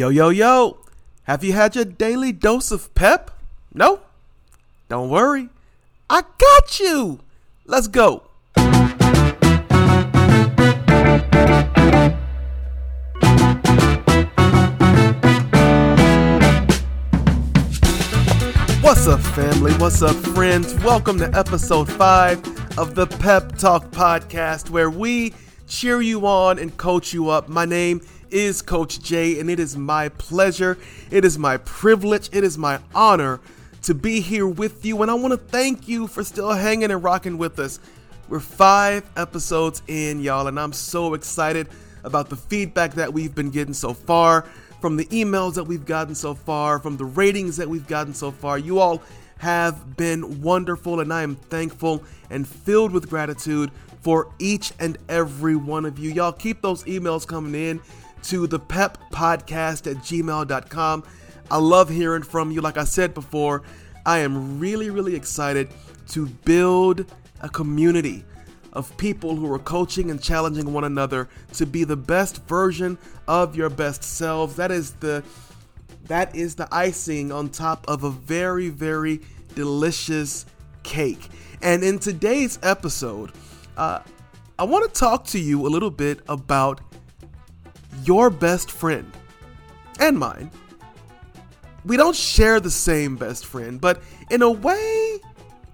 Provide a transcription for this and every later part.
Yo, yo, yo. Have you had your daily dose of pep? No? Don't worry. I got you. Let's go. What's up, family? What's up, friends? Welcome to episode 5 of the Pep Talk podcast, where we cheer you on and coach you up. My name is Coach J, and it is my pleasure, it is my privilege, it is my honor to be here with you. And I want to thank you for still hanging and rocking with us. We're five episodes in, y'all, and I'm so excited about the feedback that we've been getting so far from the emails that we've gotten so far, from the ratings that we've gotten so far. You all have been wonderful, and I am thankful and filled with gratitude for each and every one of you. Y'all keep those emails coming in to the pep podcast at gmail.com. I love hearing from you. Like I said before, I am really, really excited to build a community of people who are coaching and challenging one another to be the best version of your best selves. That is the that is the icing on top of a very very delicious cake. And in today's episode, uh, I want to talk to you a little bit about your best friend and mine. We don't share the same best friend, but in a way,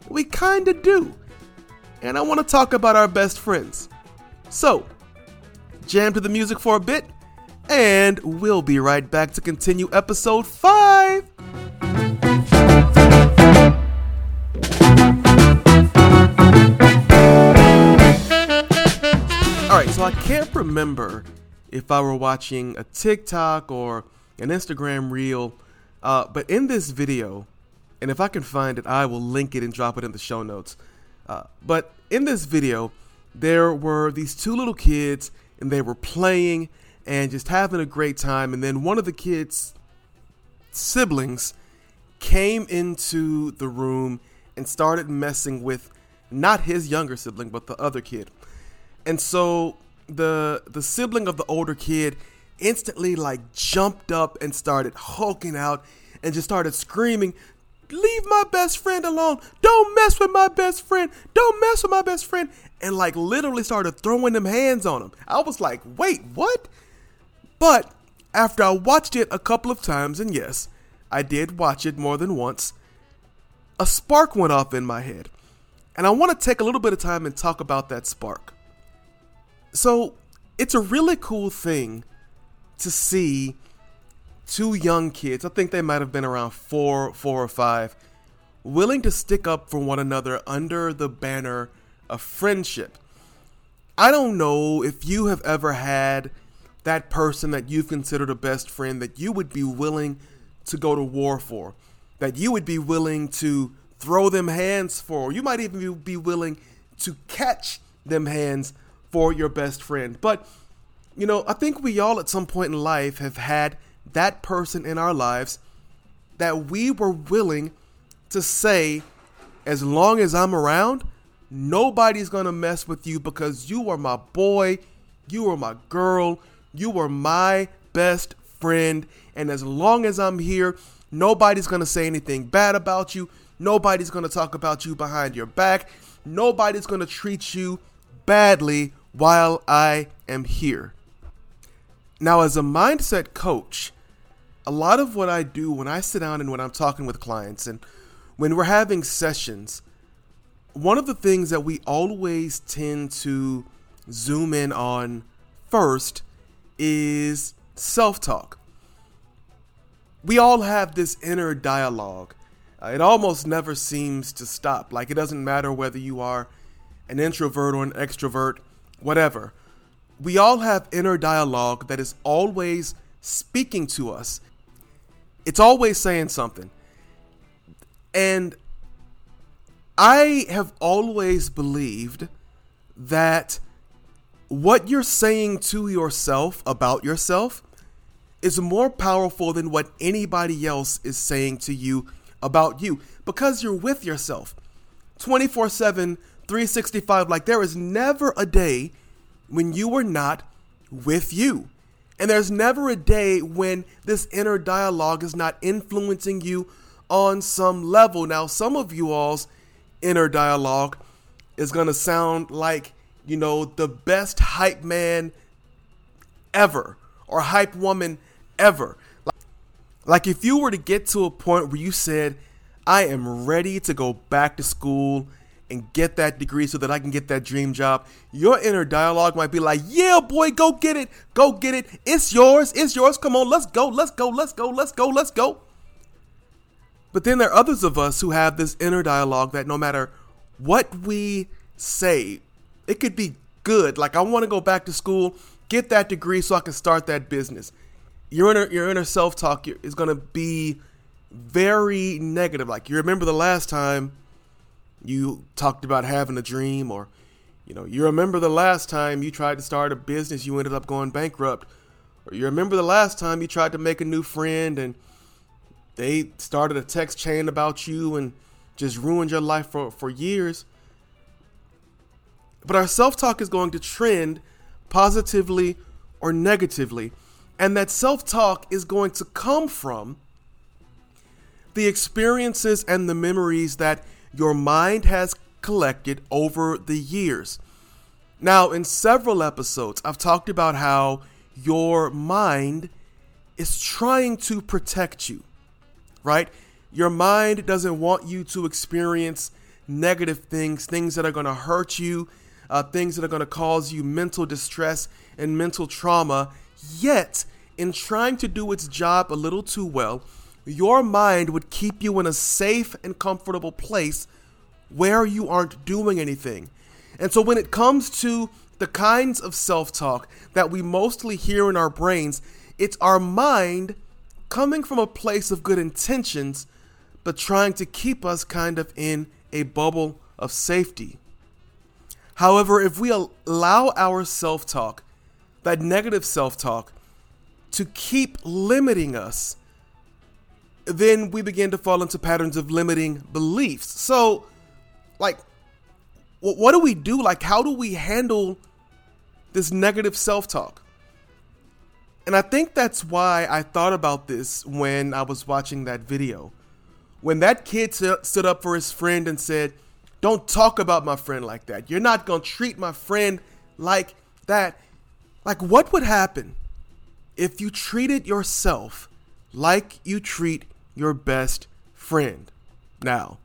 we kind of do and I want to talk about our best friends. So, jam to the music for a bit, and we'll be right back to continue episode 5. Alright, so I can't remember if I were watching a TikTok or an Instagram reel, uh, but in this video, and if I can find it, I will link it and drop it in the show notes. Uh, but in this video, there were these two little kids, and they were playing and just having a great time. And then one of the kids' siblings came into the room and started messing with not his younger sibling, but the other kid. And so the the sibling of the older kid instantly like jumped up and started hulking out and just started screaming, leave my best friend alone. Don't mess with my best friend. Don't mess with my best friend. And like literally started throwing them hands on him. I was like, wait, what? But after I watched it a couple of times, and yes, I did watch it more than once, a spark went off in my head. And I want to take a little bit of time and talk about that spark. So, it's a really cool thing to see two young kids, I think they might have been around four, four or five, willing to stick up for one another under the banner of friendship. I don't know if you have ever had that person that you've considered a best friend that you would be willing to go to war for, that you would be willing to throw them hands for. You might even be willing to catch them hands for your best friend. But, you know, I think we all at some point in life have had that person in our lives that we were willing to say, as long as I'm around, nobody's gonna mess with you because you are my boy, you are my girl, you are my best friend. And as long as I'm here, nobody's gonna say anything bad about you. Nobody's gonna talk about you behind your back. Nobody's gonna treat you badly while I am here. Now, as a mindset coach, a lot of what I do when I sit down and when I'm talking with clients and when we're having sessions, one of the things that we always tend to zoom in on first is self talk. We all have this inner dialogue. Uh, it almost never seems to stop. Like it doesn't matter whether you are an introvert or an extrovert, whatever. We all have inner dialogue that is always speaking to us it's always saying something. And I have always believed that what you're saying to yourself about yourself is more powerful than what anybody else is saying to you about you because you're with yourself 24 7, 365. Like, there is never a day when you are not with you. And there's never a day when this inner dialogue is not influencing you on some level. Now, some of you all's inner dialogue is going to sound like, you know, the best hype man ever or hype woman ever. Like, if you were to get to a point where you said, I am ready to go back to school and get that degree so that I can get that dream job, your inner dialogue might be like, yeah, boy, go get it. Go get it. It's yours. It's yours. Come on, let's go. Let's go. Let's go. Let's go. Let's go. But then there are others of us who have this inner dialogue that no matter what we say, it could be good. Like, I want to go back to school, get that degree so I can start that business. Your inner, your inner self talk is going to be very negative. Like, you remember the last time you talked about having a dream, or, you know, you remember the last time you tried to start a business, you ended up going bankrupt. Or you remember the last time you tried to make a new friend and they started a text chain about you and just ruined your life for, for years. But our self talk is going to trend positively or negatively. And that self talk is going to come from the experiences and the memories that your mind has collected over the years. Now, in several episodes, I've talked about how your mind is trying to protect you, right? Your mind doesn't want you to experience negative things, things that are going to hurt you, uh, things that are going to cause you mental distress and mental trauma. Yet, in trying to do its job a little too well, your mind would keep you in a safe and comfortable place where you aren't doing anything. And so when it comes to the kinds of self talk that we mostly hear in our brains, it's our mind coming from a place of good intentions, but trying to keep us kind of in a bubble of safety. However, if we allow our self talk, that negative self talk, to keep limiting us, then we begin to fall into patterns of limiting beliefs. So, like what do we do? Like how do we handle this negative self-talk? And i think that's why i thought about this when i was watching that video. When that kid stood up for his friend and said don't talk about my friend like that. You're not going to treat my friend like that. Like what would happen if you treated yourself like you treat your best friend now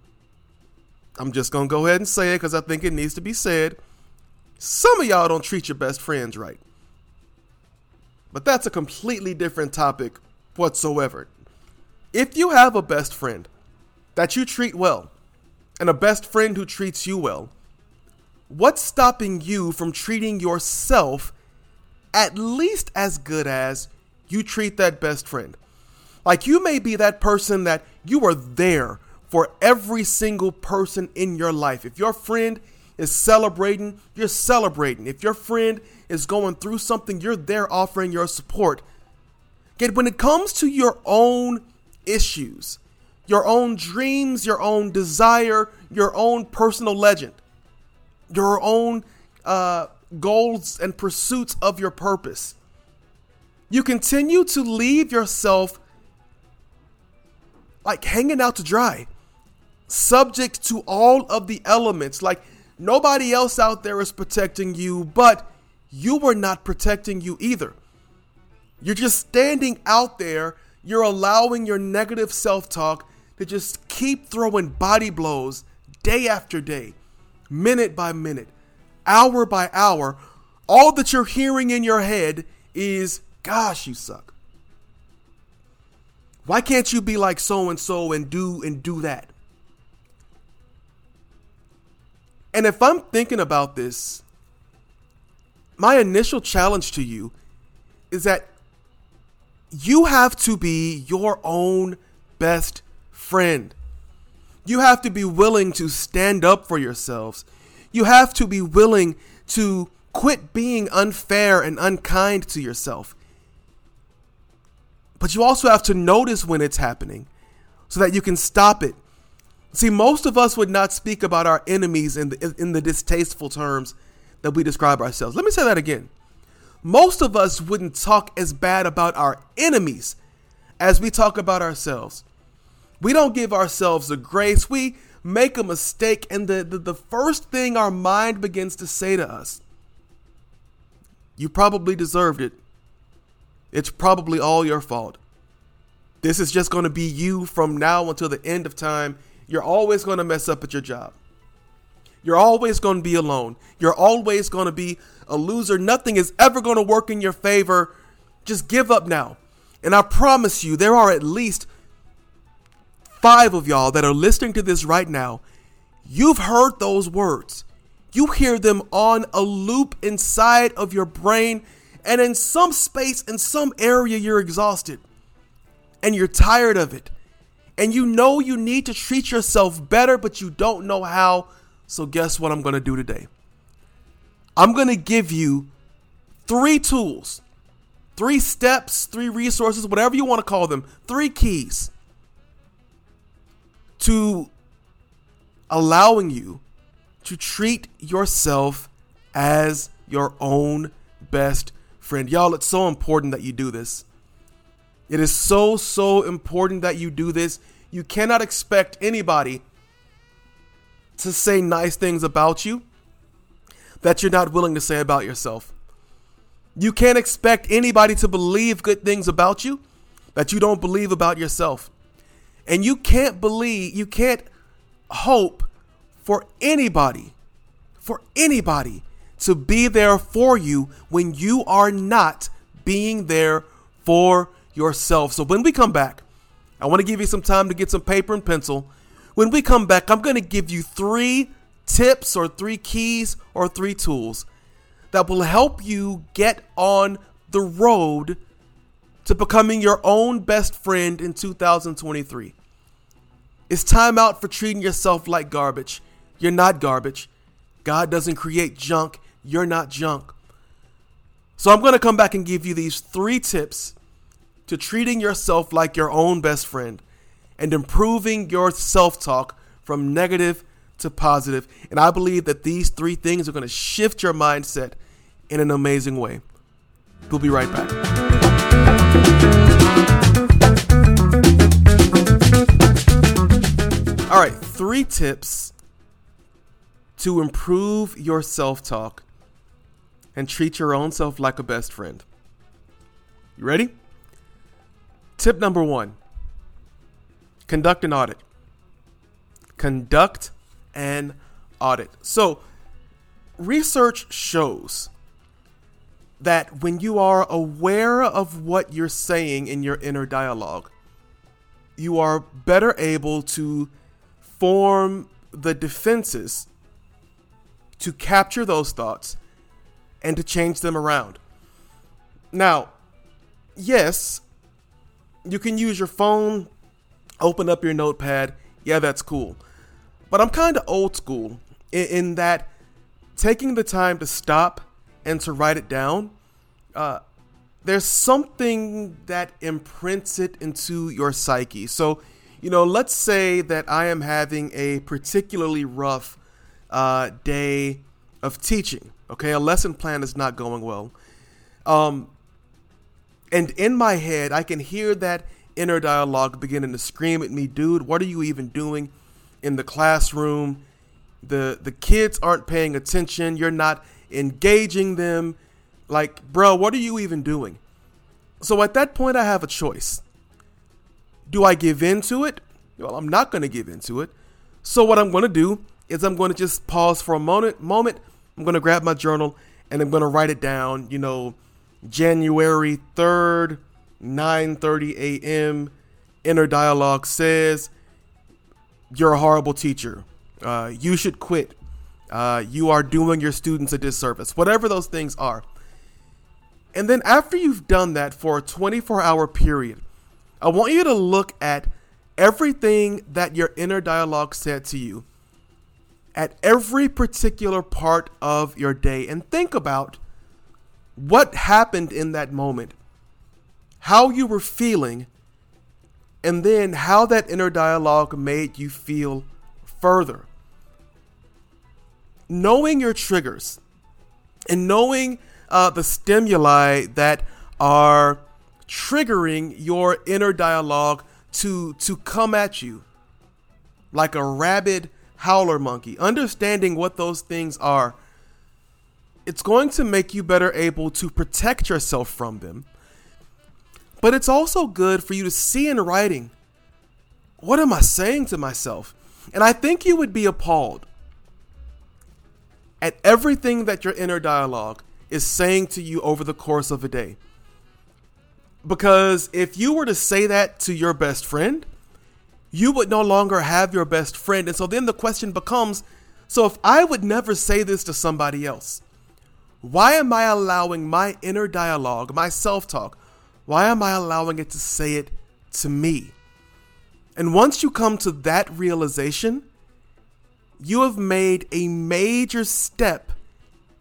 I'm just going to go ahead and say it because I think it needs to be said. Some of y'all don't treat your best friends right. But that's a completely different topic whatsoever. If you have a best friend that you treat well, and a best friend who treats you well, what's stopping you from treating yourself at least as good as you treat that best friend? Like you may be that person that you are there for every single person in your life. If your friend is celebrating, you're celebrating. If your friend is going through something, you're there offering your support. Yet when it comes to your own issues, your own dreams, your own desire, your own personal legend, your own uh, goals and pursuits of your purpose, you continue to leave yourself like hanging out to dry subject to all of the elements. Like nobody else out there is protecting you, but you were not protecting you either. You're just standing out there. You're allowing your negative self talk to just keep throwing body blows day after day, minute by minute, hour by hour. All that you're hearing in your head is, gosh, you suck. Why can't you be like so and so and do and do that? And if I'm thinking about this, my initial challenge to you is that you have to be your own best friend. You have to be willing to stand up for yourselves. You have to be willing to quit being unfair and unkind to yourself. But you also have to notice when it's happening so that you can stop it See, most of us would not speak about our enemies in the, in the distasteful terms that we describe ourselves. Let me say that again. most of us wouldn't talk as bad about our enemies as we talk about ourselves. We don't give ourselves a grace. We make a mistake, and the, the, the first thing our mind begins to say to us, you probably deserved it. It's probably all your fault. This is just going to be you from now until the end of time. You're always going to mess up at your job. You're always going to be alone. You're always going to be a loser. Nothing is ever going to work in your favor. Just give up now. And I promise you, there are at least five of y'all that are listening to this right now. You've heard those words. You hear them on a loop inside of your brain, and in some space, in some area, you're exhausted and you're tired of it. And you know you need to treat yourself better, but you don't know how. So, guess what I'm going to do today? I'm going to give you three tools, three steps, three resources, whatever you want to call them, three keys to allowing you to treat yourself as your own best friend. Y'all, it's so important that you do this. It is so, so important that you do this. You cannot expect anybody to say nice things about you that you're not willing to say about yourself. You can't expect anybody to believe good things about you that you don't believe about yourself. And you can't believe, you can't hope for anybody, for anybody to be there for you when you are not being there for yourself. So when we come back, I want to give you some time to get some paper and pencil. When we come back, I'm going to give you three tips or three keys or three tools that will help you get on the road to becoming your own best friend in 2023. It's time out for treating yourself like garbage. You're not garbage. God doesn't create junk. You're not junk. So I'm going to come back and give you these three tips to treating yourself like your own best friend and improving your self talk from negative to positive. And I believe that these three things are going to shift your mindset in an amazing way. We'll be right back. All right, three tips to improve your self talk and treat your own self like a best friend. You ready? Tip number one conduct an audit. Conduct an audit. So, research shows that when you are aware of what you're saying in your inner dialogue, you are better able to form the defenses to capture those thoughts and to change them around. Now, yes, you can use your phone, open up your notepad. Yeah, that's cool. But I'm kind of old school in, in, that taking the time to stop and to write it down, uh, there's something that imprints it into your psyche. So, you know, let's say that I am having a particularly rough uh, day of teaching. Okay, a lesson plan is not going well. Um, and in my head, I can hear that inner dialogue beginning to scream at me, dude, what are you even doing in the classroom? The the kids aren't paying attention. You're not engaging them. Like, bro, what are you even doing? So at that point I have a choice. Do I give in to it? Well, I'm not going to give into it. So what I'm going to do is I'm going to just pause for a moment. Moment. I'm going to grab my journal and I'm going to write it down. You know, January 3rd, 9:30 a.m. Inner dialogue says, "You're a horrible teacher. Uh, you should quit. Uh, you are doing your students a disservice. Whatever those things are." And then after you've done that for a 24-hour period, I want you to look at everything that your inner dialogue said to you at every particular part of your day and think about what happened in that moment, how you were feeling, and then how that inner dialogue made you feel further. Knowing your triggers and knowing uh, the stimuli that are triggering your inner dialogue to to come at you like a rabid howler monkey. Understanding what those things are it's going to make you better able to protect yourself from them. But it's also good for you to see in writing what am i saying to myself? And i think you would be appalled at everything that your inner dialogue is saying to you over the course of a day. Because if you were to say that to your best friend, you would no longer have your best friend. And so then the question becomes so if I would never say this to somebody else, why am I allowing my inner dialogue, my self talk, why am I allowing it to say it to me? And once you come to that realization, you have made a major step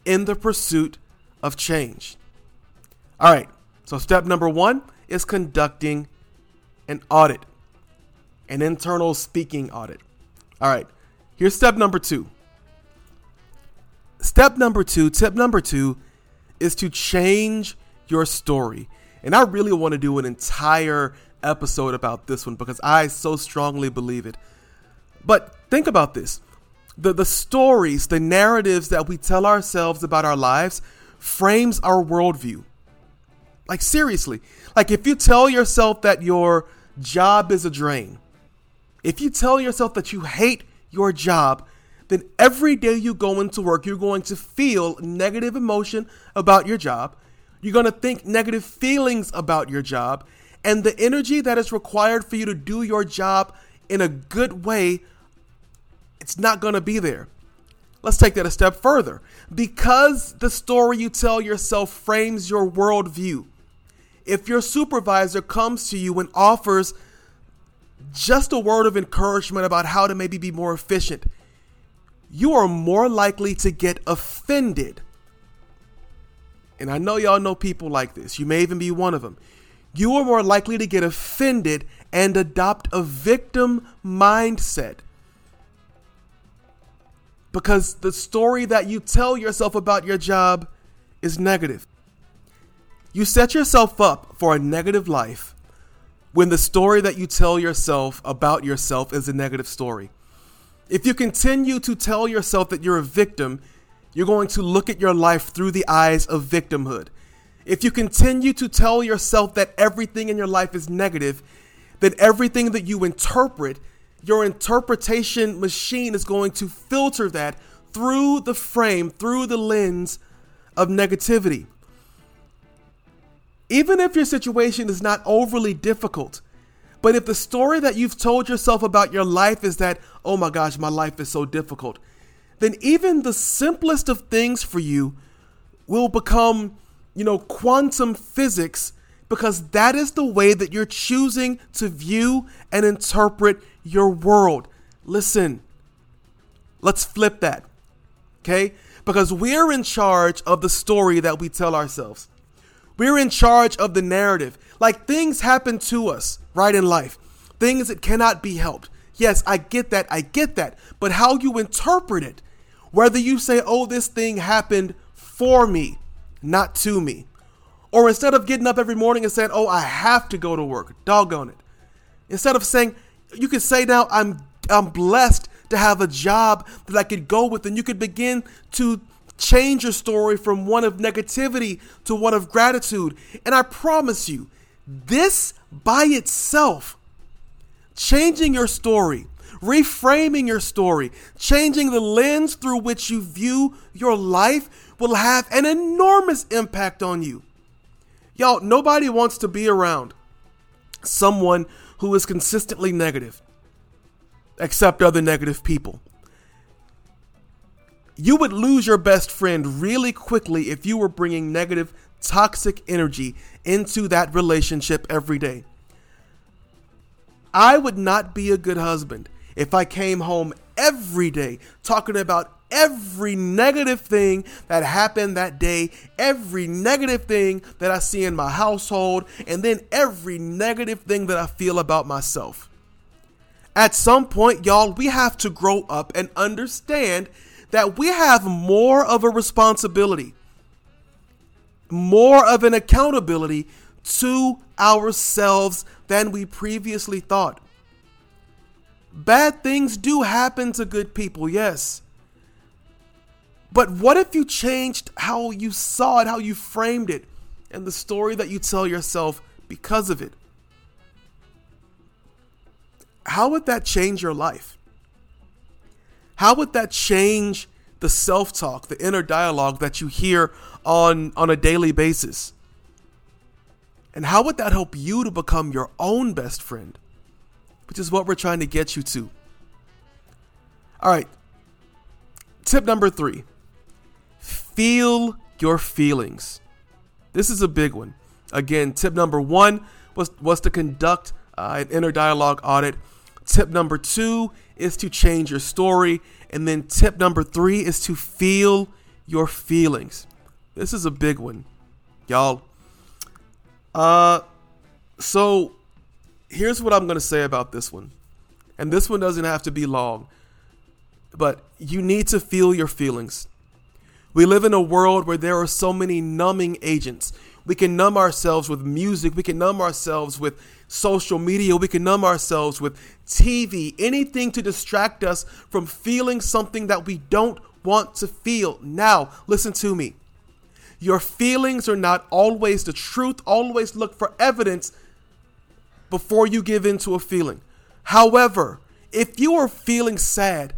in the pursuit of change. All right, so, step number one is conducting an audit, an internal speaking audit. All right, here's step number two. Step number two, tip number two, is to change your story. And I really want to do an entire episode about this one because I so strongly believe it. But think about this the, the stories, the narratives that we tell ourselves about our lives frames our worldview. Like, seriously. Like, if you tell yourself that your job is a drain, if you tell yourself that you hate your job, then every day you go into work, you're going to feel negative emotion about your job. You're going to think negative feelings about your job. And the energy that is required for you to do your job in a good way, it's not going to be there. Let's take that a step further. Because the story you tell yourself frames your worldview, if your supervisor comes to you and offers just a word of encouragement about how to maybe be more efficient, you are more likely to get offended. And I know y'all know people like this. You may even be one of them. You are more likely to get offended and adopt a victim mindset. Because the story that you tell yourself about your job is negative. You set yourself up for a negative life when the story that you tell yourself about yourself is a negative story. If you continue to tell yourself that you're a victim, you're going to look at your life through the eyes of victimhood. If you continue to tell yourself that everything in your life is negative, then everything that you interpret, your interpretation machine is going to filter that through the frame, through the lens of negativity. Even if your situation is not overly difficult, but if the story that you've told yourself about your life is that, oh my gosh, my life is so difficult, then even the simplest of things for you will become, you know, quantum physics because that is the way that you're choosing to view and interpret your world. Listen, let's flip that, okay? Because we're in charge of the story that we tell ourselves. We're in charge of the narrative. Like things happen to us, right, in life. Things that cannot be helped. Yes, I get that. I get that. But how you interpret it, whether you say, oh, this thing happened for me, not to me. Or instead of getting up every morning and saying, oh, I have to go to work, doggone it. Instead of saying, you could say now, I'm, I'm blessed to have a job that I could go with, and you could begin to change your story from one of negativity to one of gratitude. And I promise you, this by itself, changing your story, reframing your story, changing the lens through which you view your life will have an enormous impact on you. Y'all, nobody wants to be around someone who is consistently negative, except other negative people you would lose your best friend really quickly if you were bringing negative, toxic energy into that relationship every day. I would not be a good husband if I came home every day talking about every negative thing that happened that day, every negative thing that I see in my household, and then every negative thing that I feel about myself. At some point, y'all, we have to grow up and understand that we have more of a responsibility more of an accountability to ourselves than we previously thought. Bad things do happen to good people, yes. But what if you changed how you saw it, how you framed it, and the story that you tell yourself because of it? How would that change your life? How would that change the self talk, the inner dialogue that you hear on, on a daily basis? And how would that help you to become your own best friend? Which is what we're trying to get you to. All right. Tip number three feel your feelings. This is a big one. Again, tip number one was, was to conduct uh, an inner dialogue audit. Tip number two is to change your story. And then tip number three is to feel your feelings. This is a big one, y'all. Uh, so here's what I'm going to say about this one. And this one doesn't have to be long, but you need to feel your feelings. We live in a world where there are so many numbing agents. We can numb ourselves with music, we can numb ourselves with social media, we can numb ourselves with TV, anything to distract us from feeling something that we don't want to feel. Now, listen to me. Your feelings are not always the truth. Always look for evidence before you give in to a feeling. However, if you are feeling sad,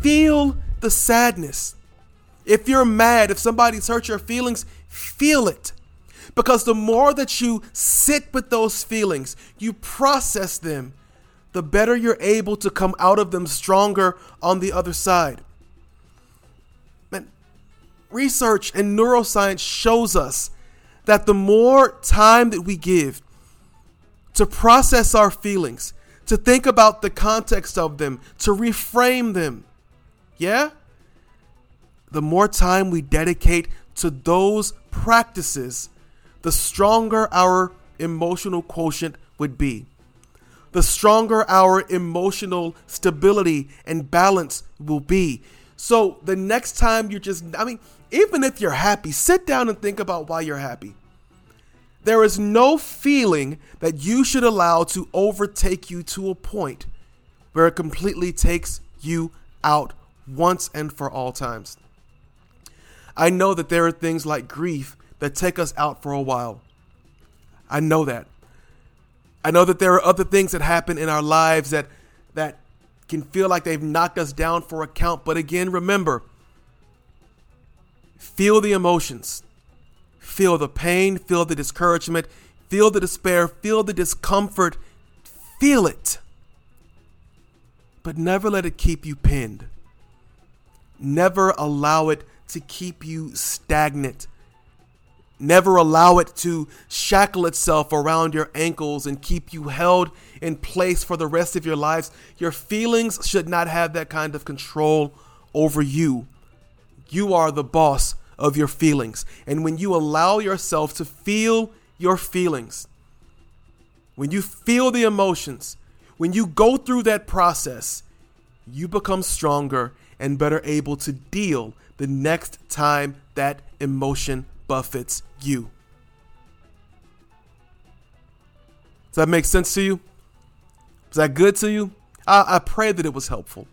feel the sadness. If you're mad, if somebody's hurt your feelings, feel it. Because the more that you sit with those feelings, you process them, the better you're able to come out of them stronger on the other side. Man, research and neuroscience shows us that the more time that we give to process our feelings, to think about the context of them, to reframe them, yeah? The more time we dedicate to those practices, the stronger our emotional quotient would be. The stronger our emotional stability and balance will be. So the next time you're just, I mean, even if you're happy, sit down and think about why you're happy. There is no feeling that you should allow to overtake you to a point where it completely takes you out once and for all times. I know that there are things like grief that take us out for a while. I know that. I know that there are other things that happen in our lives that that can feel like they've knocked us down for a count, but again, remember, feel the emotions. Feel the pain, feel the discouragement, feel the despair, feel the discomfort. Feel it. But never let it keep you pinned. Never allow it to keep you stagnant. Never allow it to shackle itself around your ankles and keep you held in place for the rest of your lives. Your feelings should not have that kind of control over you. You are the boss of your feelings. And when you allow yourself to feel your feelings, when you feel the emotions, when you go through that process, you become stronger and better able to deal the next time that emotion buffets you. Does that make sense to you? Is that good to you? I, I pray that it was helpful.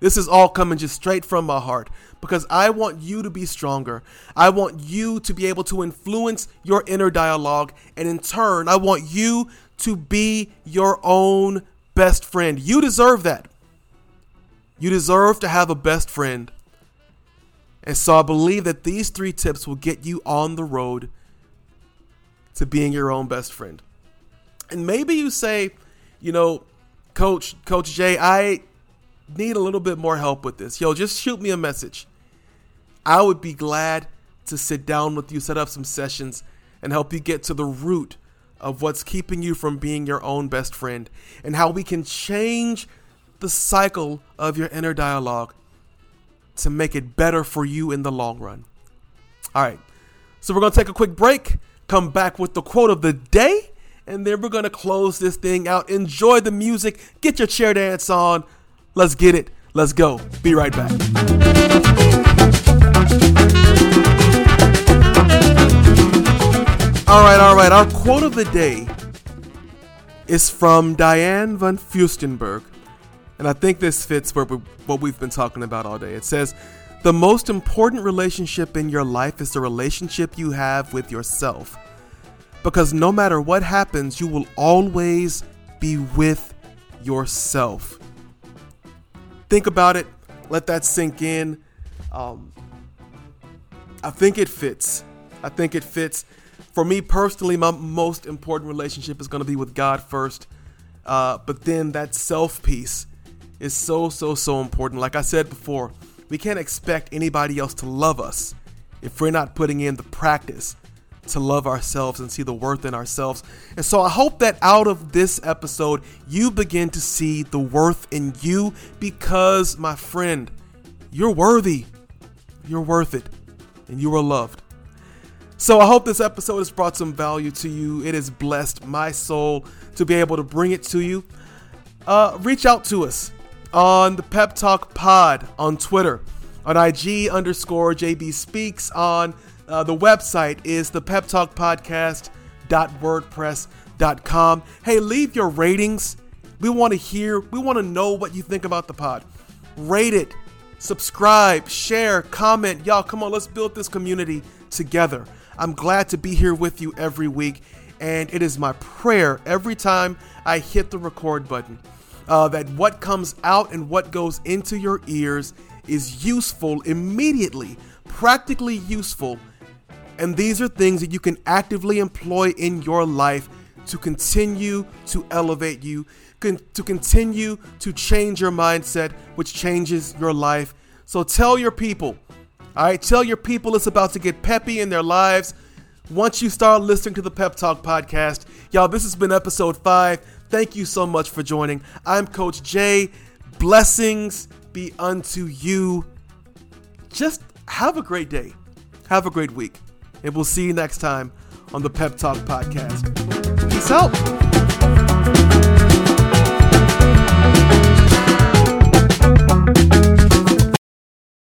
This is all coming just straight from my heart because I want you to be stronger. I want you to be able to influence your inner dialogue. And in turn, I want you to be your own best friend. You deserve that. You deserve to have a best friend. And so I believe that these three tips will get you on the road to being your own best friend. And maybe you say, you know, coach, coach J, I need a little bit more help with this. Yo, just shoot me a message. I would be glad to sit down with you, set up some sessions, and help you get to the root of what's keeping you from being your own best friend and how we can change the cycle of your inner dialogue to make it better for you in the long run. All right, so we're going to take a quick break, come back with the quote of the day, and then we're going to close this thing out. Enjoy the music, get your chair dance on. Let's get it. Let's go. Be right back. All right, all right. Our quote of the day is from Diane von Furstenberg. And I think this fits where we, what we've been talking about all day. It says, The most important relationship in your life is the relationship you have with yourself. Because no matter what happens, you will always be with yourself. Think about it, let that sink in. Um, I think it fits. I think it fits. For me personally, my most important relationship is going to be with God first. Uh, but then that self piece is so, so, so important. Like I said before, we can't expect anybody else to love us if we're not putting in the practice to love ourselves and see the worth in ourselves. And so I hope that out of this episode, you begin to see the worth in you because, my friend, you're worthy. You're worth it. And you are loved. So I hope this episode has brought some value to you. It has blessed my soul to be able to bring it to you. Uh, reach out to us on the Pep Talk Pod on Twitter, on IG underscore JB Speaks. On uh, the website is the Pep Talk Podcast.wordpress.com. Hey, leave your ratings. We want to hear, we want to know what you think about the pod. Rate it, subscribe, share, comment. Y'all, come on, let's build this community together. I'm glad to be here with you every week, and it is my prayer every time I hit the record button uh, that what comes out and what goes into your ears is useful immediately, practically useful. And these are things that you can actively employ in your life to continue to elevate you, con- to continue to change your mindset, which changes your life. So tell your people, all right, tell your people it's about to get peppy in their lives once you start listening to the Pep Talk podcast. Y'all, this has been episode five. Thank you so much for joining. I'm Coach J. Blessings be unto you. Just have a great day. Have a great week. And we'll see you next time on the Pep Talk Podcast. Peace out.